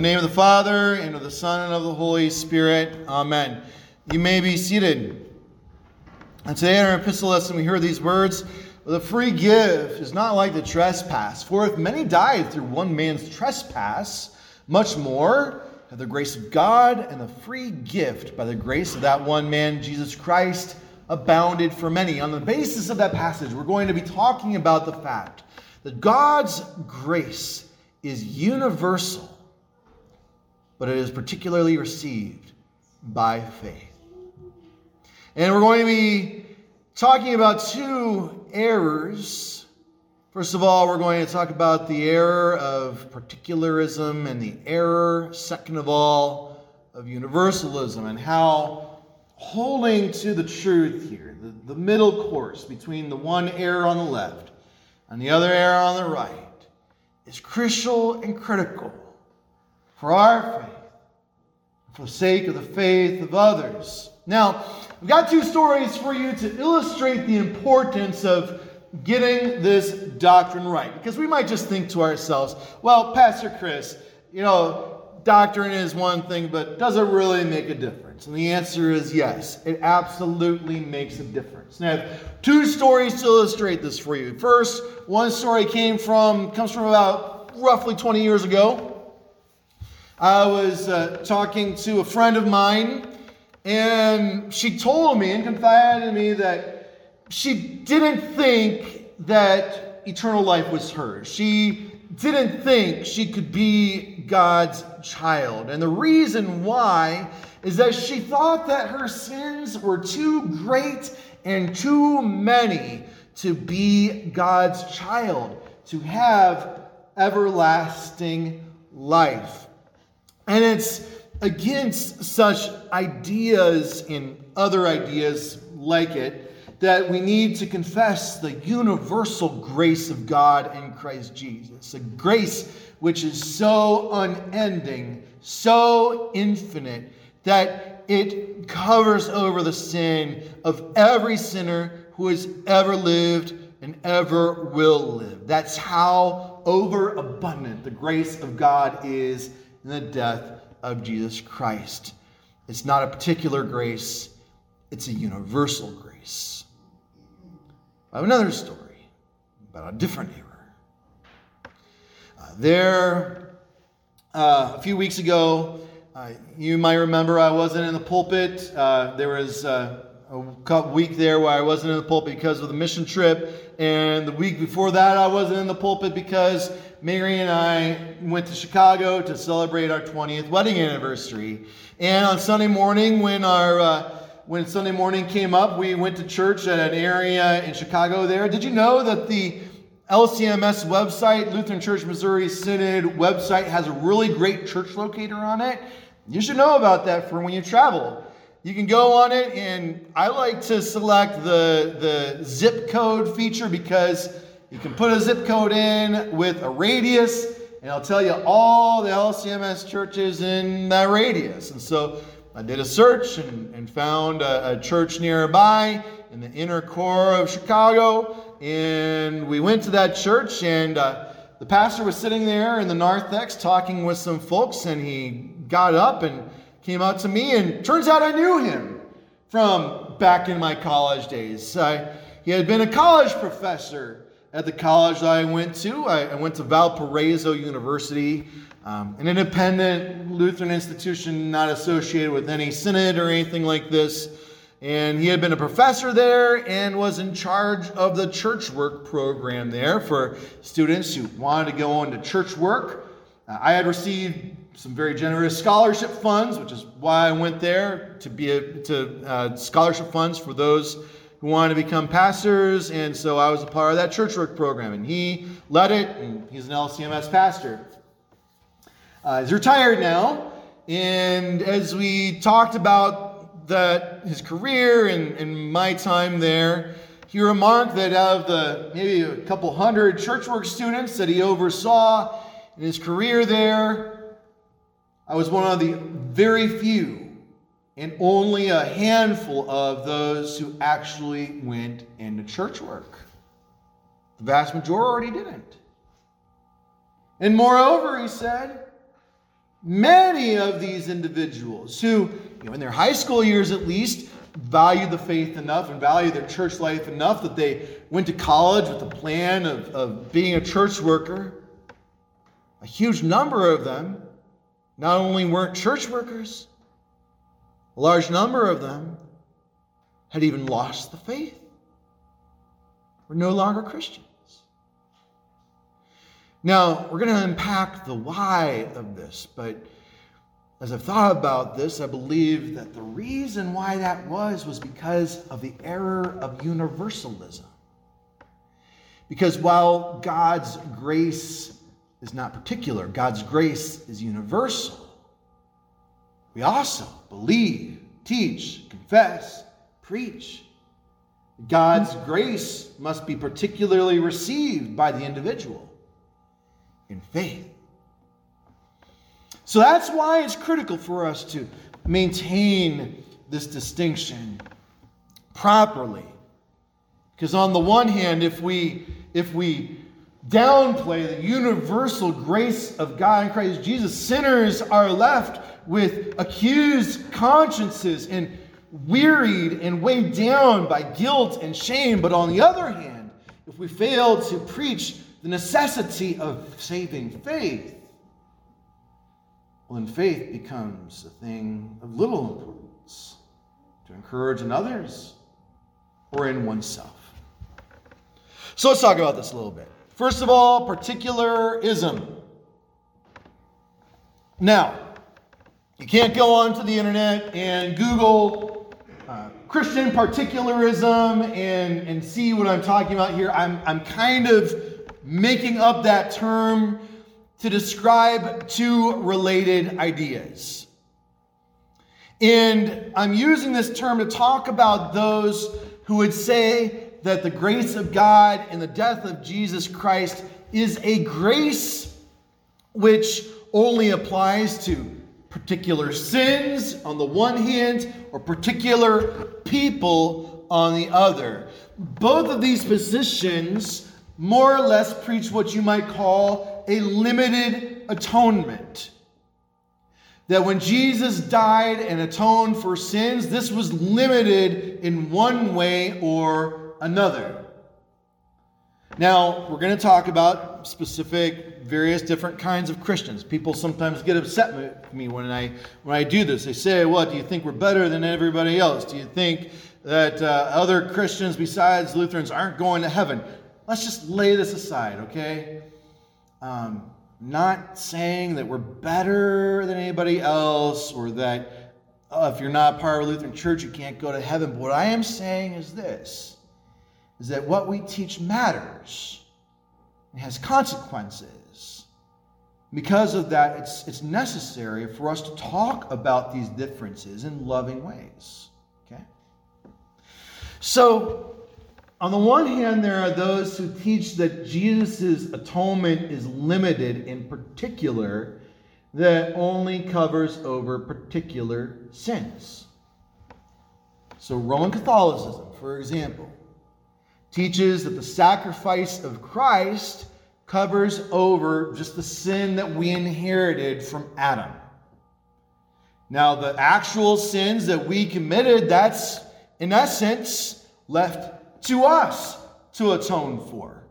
the name of the Father, and of the Son, and of the Holy Spirit. Amen. You may be seated. And today in our epistle lesson, we hear these words The free gift is not like the trespass. For if many died through one man's trespass, much more have the grace of God and the free gift by the grace of that one man, Jesus Christ, abounded for many. On the basis of that passage, we're going to be talking about the fact that God's grace is universal but it is particularly received by faith. And we're going to be talking about two errors. First of all, we're going to talk about the error of particularism and the error, second of all, of universalism and how holding to the truth here, the, the middle course between the one error on the left and the other error on the right, is crucial and critical for our faith, for the sake of the faith of others. Now, I've got two stories for you to illustrate the importance of getting this doctrine right. Because we might just think to ourselves, well, Pastor Chris, you know, doctrine is one thing, but does it really make a difference? And the answer is yes, it absolutely makes a difference. Now, I have two stories to illustrate this for you. First, one story came from, comes from about roughly 20 years ago. I was uh, talking to a friend of mine, and she told me and confided to me that she didn't think that eternal life was hers. She didn't think she could be God's child. And the reason why is that she thought that her sins were too great and too many to be God's child, to have everlasting life. And it's against such ideas and other ideas like it that we need to confess the universal grace of God in Christ Jesus. A grace which is so unending, so infinite, that it covers over the sin of every sinner who has ever lived and ever will live. That's how overabundant the grace of God is the death of Jesus Christ. It's not a particular grace, it's a universal grace. I have another story about a different error. Uh, there, uh, a few weeks ago, uh, you might remember I wasn't in the pulpit. Uh, there was uh, a week there where I wasn't in the pulpit because of the mission trip. And the week before that, I wasn't in the pulpit because Mary and I went to Chicago to celebrate our 20th wedding anniversary. And on Sunday morning, when our uh, when Sunday morning came up, we went to church at an area in Chicago. There, did you know that the LCMS website, Lutheran Church Missouri Synod website, has a really great church locator on it? You should know about that for when you travel. You can go on it, and I like to select the, the zip code feature because you can put a zip code in with a radius, and it'll tell you all the LCMS churches in that radius. And so I did a search and, and found a, a church nearby in the inner core of Chicago. And we went to that church, and uh, the pastor was sitting there in the narthex talking with some folks, and he got up and came out to me, and turns out I knew him from back in my college days. I, he had been a college professor at the college that I went to. I, I went to Valparaiso University, um, an independent Lutheran institution not associated with any synod or anything like this. And he had been a professor there and was in charge of the church work program there for students who wanted to go into church work. Uh, I had received some very generous scholarship funds, which is why I went there to be a, to uh, scholarship funds for those who wanted to become pastors, and so I was a part of that church work program, and he led it, and he's an LCMS pastor. Uh, he's retired now, and as we talked about that his career and, and my time there, he remarked that out of the maybe a couple hundred church work students that he oversaw in his career there, I was one of the very few and only a handful of those who actually went into church work. The vast majority didn't. And moreover, he said, many of these individuals who, you know, in their high school years at least, valued the faith enough and valued their church life enough that they went to college with the plan of, of being a church worker. A huge number of them not only weren't church workers, a large number of them had even lost the faith, were no longer Christians. Now, we're going to unpack the why of this, but as I've thought about this, I believe that the reason why that was was because of the error of universalism. Because while God's grace is not particular, God's grace is universal, we also believe, teach, confess, preach. God's grace must be particularly received by the individual in faith. So that's why it's critical for us to maintain this distinction properly. Because on the one hand, if we if we downplay the universal grace of God in Christ Jesus, sinners are left with accused consciences and wearied and weighed down by guilt and shame. But on the other hand, if we fail to preach the necessity of saving faith, well, then faith becomes a thing of little importance to encourage in others or in oneself. So let's talk about this a little bit. First of all, particularism. Now, you can't go onto the internet and Google uh, Christian particularism and, and see what I'm talking about here. I'm, I'm kind of making up that term to describe two related ideas. And I'm using this term to talk about those who would say that the grace of God and the death of Jesus Christ is a grace which only applies to particular sins on the one hand or particular people on the other. Both of these positions more or less preach what you might call a limited atonement. That when Jesus died and atoned for sins, this was limited in one way or another. Now, we're going to talk about specific, various different kinds of Christians. People sometimes get upset with me when I, when I do this. They say, Well, do you think we're better than everybody else? Do you think that uh, other Christians besides Lutherans aren't going to heaven? let's just lay this aside, okay? Um, not saying that we're better than anybody else or that oh, if you're not part of a Lutheran church, you can't go to heaven. But what I am saying is this is that what we teach matters. It has consequences. Because of that, it's, it's necessary for us to talk about these differences in loving ways. Okay? So, on the one hand, there are those who teach that Jesus' atonement is limited in particular, that only covers over particular sins. So, Roman Catholicism, for example, teaches that the sacrifice of Christ covers over just the sin that we inherited from Adam. Now, the actual sins that we committed, that's in essence left to us to atone for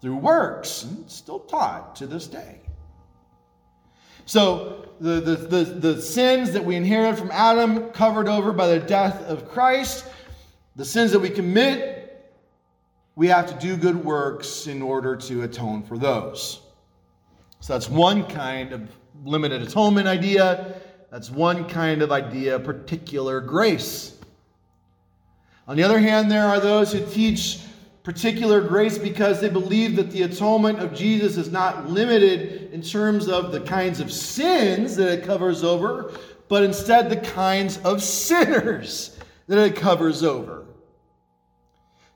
through works, and still taught to this day. So, the, the, the, the sins that we inherited from Adam, covered over by the death of Christ, the sins that we commit, we have to do good works in order to atone for those. So, that's one kind of limited atonement idea. That's one kind of idea, particular grace. On the other hand, there are those who teach particular grace because they believe that the atonement of Jesus is not limited in terms of the kinds of sins that it covers over, but instead the kinds of sinners that it covers over.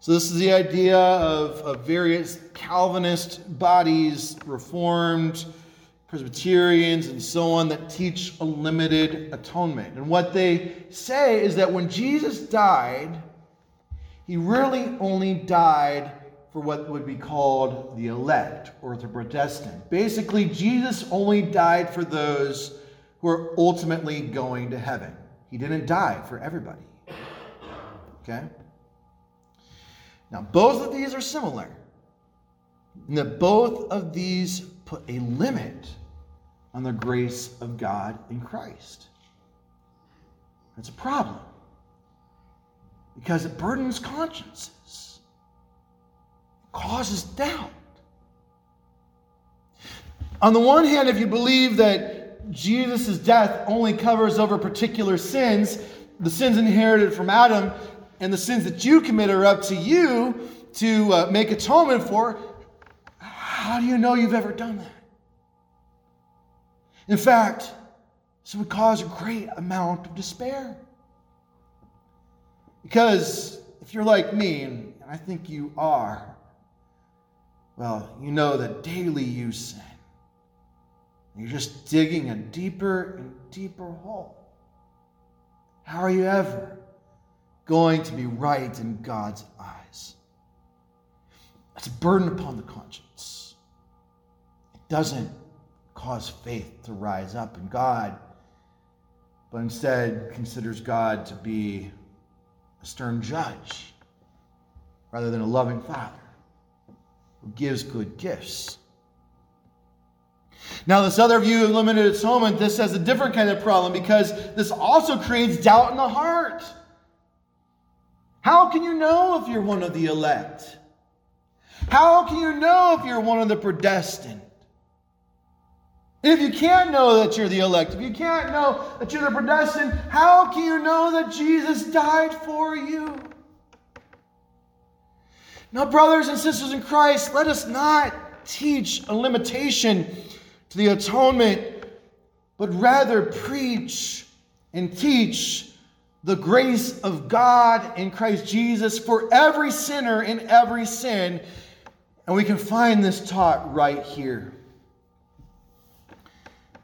So, this is the idea of, of various Calvinist bodies, Reformed, Presbyterians, and so on, that teach a limited atonement. And what they say is that when Jesus died, he really only died for what would be called the elect or the predestined. Basically, Jesus only died for those who are ultimately going to heaven. He didn't die for everybody. Okay? Now, both of these are similar in that both of these put a limit on the grace of God in Christ. That's a problem because it burdens consciences, causes doubt. On the one hand, if you believe that Jesus' death only covers over particular sins, the sins inherited from Adam, and the sins that you commit are up to you to uh, make atonement for, how do you know you've ever done that? In fact, this would cause a great amount of despair. Because if you're like me, and I think you are, well, you know that daily you sin. You're just digging a deeper and deeper hole. How are you ever going to be right in God's eyes? That's a burden upon the conscience. It doesn't cause faith to rise up in God, but instead considers God to be a stern judge rather than a loving father who gives good gifts. Now, this other view of limited atonement, this has a different kind of problem because this also creates doubt in the heart. How can you know if you're one of the elect? How can you know if you're one of the predestined? If you can't know that you're the elect, if you can't know that you're the predestined, how can you know that Jesus died for you? Now, brothers and sisters in Christ, let us not teach a limitation to the atonement, but rather preach and teach the grace of God in Christ Jesus for every sinner in every sin. And we can find this taught right here.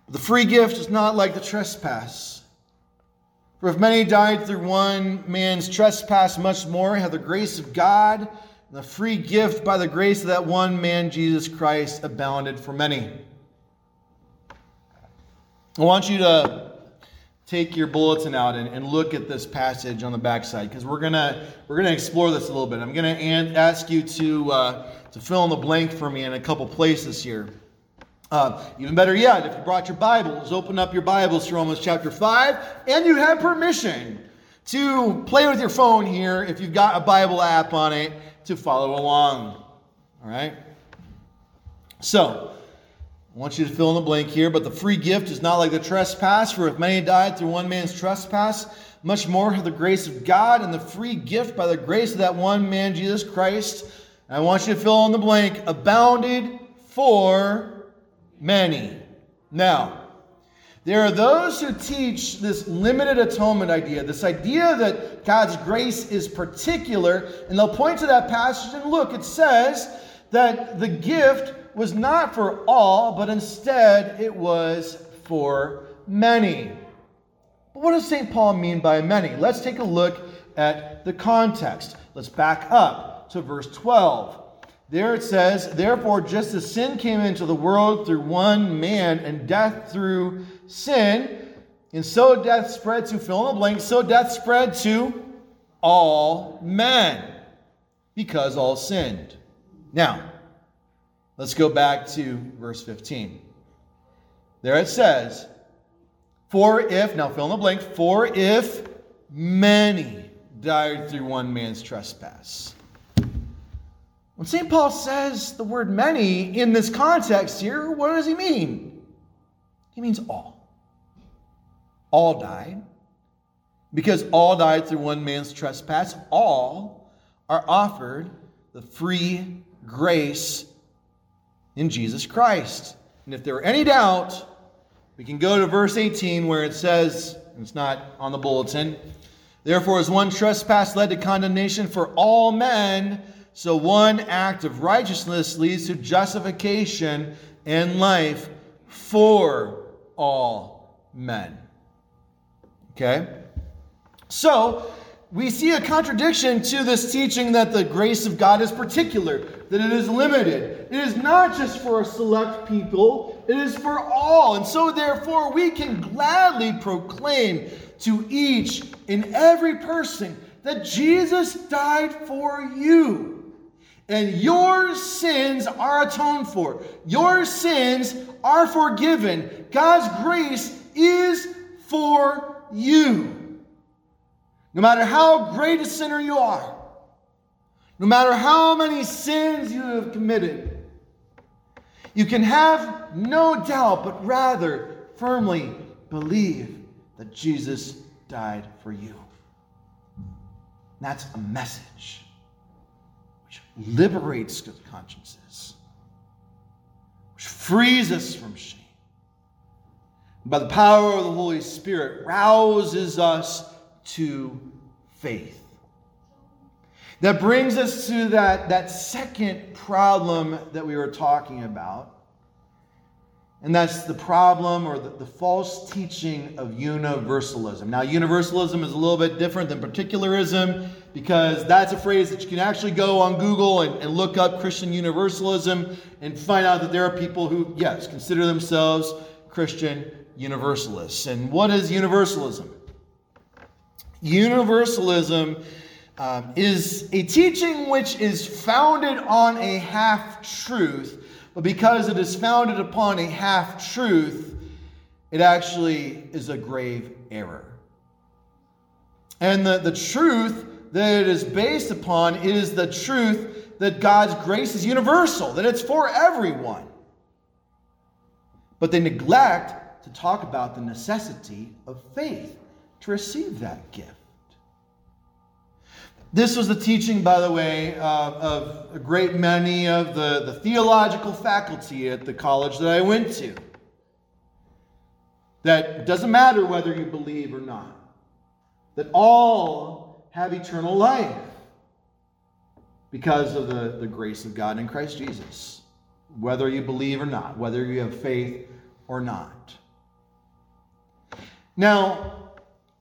The free gift is not like the trespass. For if many died through one man's trespass, much more have the grace of God and the free gift by the grace of that one man, Jesus Christ, abounded for many. I want you to take your bulletin out and, and look at this passage on the backside because we're gonna we're gonna explore this a little bit. I'm gonna ask you to uh, to fill in the blank for me in a couple places here. Uh, even better yet, if you brought your Bibles, open up your Bibles to Romans chapter 5, and you have permission to play with your phone here if you've got a Bible app on it to follow along. All right? So, I want you to fill in the blank here, but the free gift is not like the trespass, for if many died through one man's trespass, much more have the grace of God and the free gift by the grace of that one man, Jesus Christ. I want you to fill in the blank, abounded for many. Now, there are those who teach this limited atonement idea, this idea that God's grace is particular, and they'll point to that passage and look, it says that the gift was not for all, but instead it was for many. But what does St. Paul mean by many? Let's take a look at the context. Let's back up to verse 12. There it says, Therefore, just as sin came into the world through one man, and death through sin, and so death spread to fill in the blank, so death spread to all men, because all sinned. Now, let's go back to verse 15. There it says, For if, now fill in the blank, for if many died through one man's trespass. When St. Paul says the word many in this context here, what does he mean? He means all. All died. Because all died through one man's trespass, all are offered the free grace in Jesus Christ. And if there are any doubt, we can go to verse 18 where it says, it's not on the bulletin, therefore, as one trespass led to condemnation for all men, so one act of righteousness leads to justification and life for all men. Okay? So, we see a contradiction to this teaching that the grace of God is particular. That it is limited. It is not just for a select people, it is for all. And so, therefore, we can gladly proclaim to each and every person that Jesus died for you. And your sins are atoned for. Your sins are forgiven. God's grace is for you. No matter how great a sinner you are, no matter how many sins you have committed, you can have no doubt, but rather firmly believe that Jesus died for you. That's a message which liberates good consciences, which frees us from shame. By the power of the Holy Spirit, rouses us to faith. That brings us to that, that second problem that we were talking about. And that's the problem or the, the, false teaching of universalism. Now, universalism is a little bit different than particularism because that's a phrase that you can actually go on Google and, and look up Christian universalism and find out that there are people who, yes, consider themselves Christian universalists. And what is universalism? Universalism um, is a teaching which is founded on a half truth, but because it is founded upon a half truth, it actually is a grave error. And the, the truth that it is based upon is the truth that God's grace is universal, that it's for everyone. But they neglect to talk about the necessity of faith to receive that gift. This was the teaching, by the way, uh, of a great many of the, the theological faculty at the college that I went to. That it doesn't matter whether you believe or not, that all have eternal life because of the, the grace of God in Christ Jesus, whether you believe or not, whether you have faith or not. Now,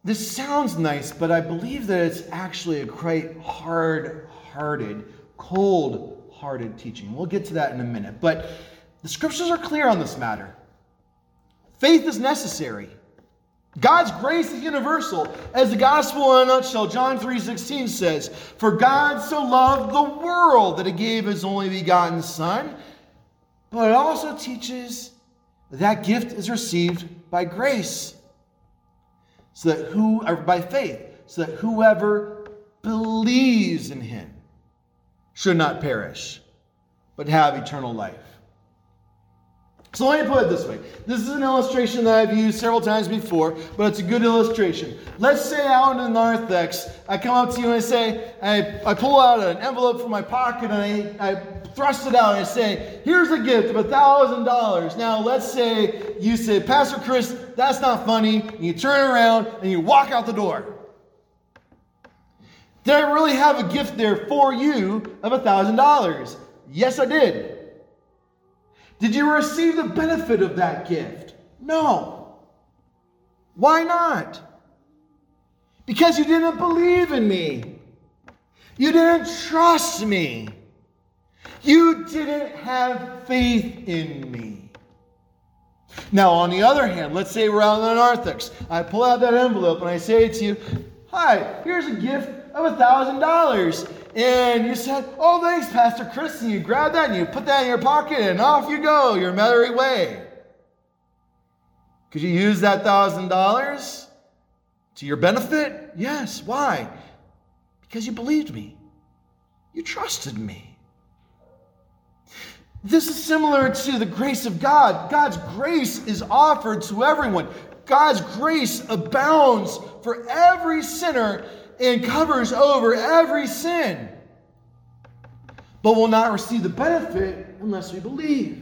this sounds nice, but I believe that it's actually a quite hard hearted, cold hearted teaching. We'll get to that in a minute. But the scriptures are clear on this matter. Faith is necessary. God's grace is universal. As the gospel in a nutshell, John 3:16 says, "For God so loved the world that he gave his only begotten son." But it also teaches that, that gift is received by grace so that who by faith, so that whoever believes in him should not perish, but have eternal life. So let me put it this way. This is an illustration that I've used several times before, but it's a good illustration. Let's say out in the narthex, I come up to you and I say, I, I pull out an envelope from my pocket and I, I thrust it out and say, here's a gift of a $1,000. Now let's say you say, Pastor Chris, that's not funny. And you turn around and you walk out the door. Did I really have a gift there for you of a $1,000? Yes, I did. Did you receive the benefit of that gift? No. Why not? Because you didn't believe in me. You didn't trust me. You didn't have faith in me. Now, on the other hand, let's say we're out in the narthex. I pull out that envelope and I say to you, Hi, here's a gift of a $1,000. And you said, Oh, thanks, Pastor Chris. And you grab that and you put that in your pocket and off you go, your merry way. Could you use that $1,000 to your benefit? Yes. Why? Because you believed me, you trusted me. This is similar to the grace of God. God's grace is offered to everyone. God's grace abounds for every sinner and covers over every sin, but will not receive the benefit unless we believe.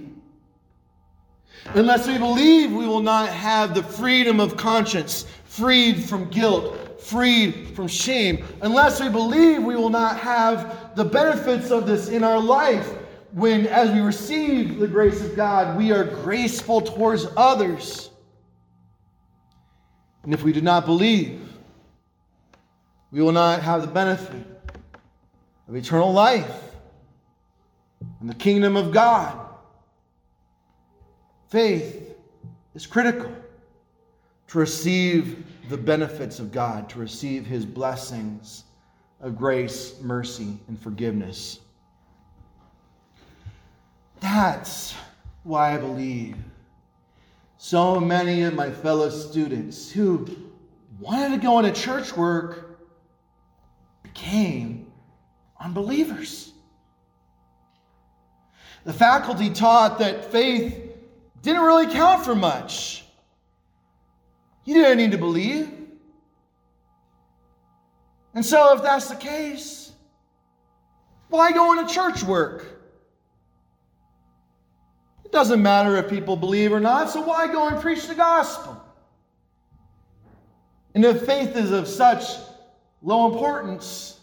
Unless we believe, we will not have the freedom of conscience, freed from guilt, freed from shame. Unless we believe, we will not have the benefits of this in our life when, as we receive the grace of God, we are graceful towards others. And if we do not believe, we will not have the benefit of eternal life. and the kingdom of God. Faith is critical to receive the benefits of God, to receive his blessings of grace, mercy, and forgiveness. That's why I believe so many of my fellow students who wanted to go into church work became unbelievers. The faculty taught that faith didn't really count for much. You didn't need to believe. And so, if that's the case, why go into church work? Doesn't matter if people believe or not, so why go and preach the gospel? And if faith is of such low importance,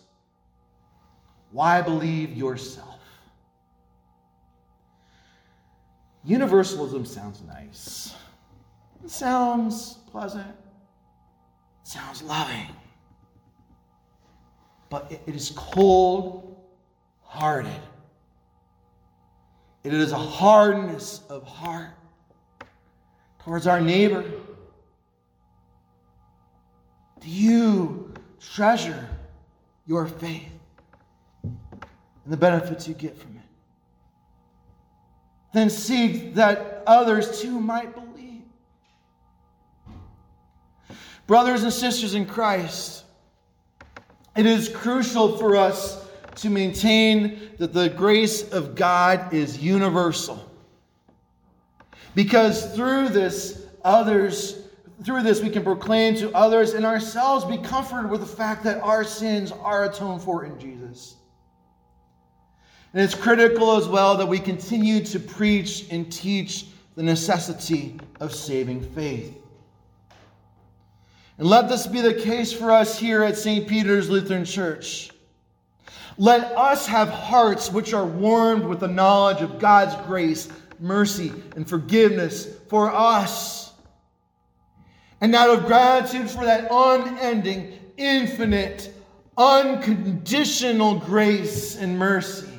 why believe yourself? Universalism sounds nice. It sounds pleasant. It sounds loving. But it is cold hearted. It is a hardness of heart towards our neighbor. Do you treasure your faith and the benefits you get from it? Then seek that others too might believe. Brothers and sisters in Christ, it is crucial for us to maintain that the grace of God is universal. Because through this, others, through this, we can proclaim to others and ourselves be comforted with the fact that our sins are atoned for in Jesus. And it's critical as well that we continue to preach and teach the necessity of saving faith. And let this be the case for us here at St. Peter's Lutheran Church. Let us have hearts which are warmed with the knowledge of God's grace, mercy, and forgiveness for us. And out of gratitude for that unending, infinite, unconditional grace and mercy,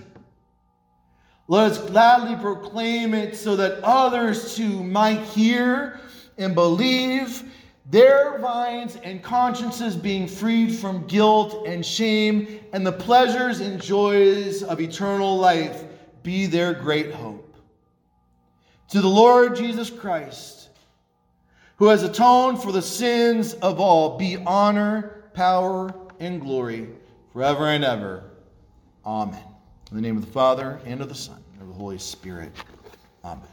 let us gladly proclaim it so that others too might hear and believe, their minds and consciences being freed from guilt and shame, and the pleasures and joys of eternal life be their great hope. To the Lord Jesus Christ, who has atoned for the sins of all, be honor, power, and glory forever and ever. Amen. In the name of the Father, and of the Son, and of the Holy Spirit. Amen.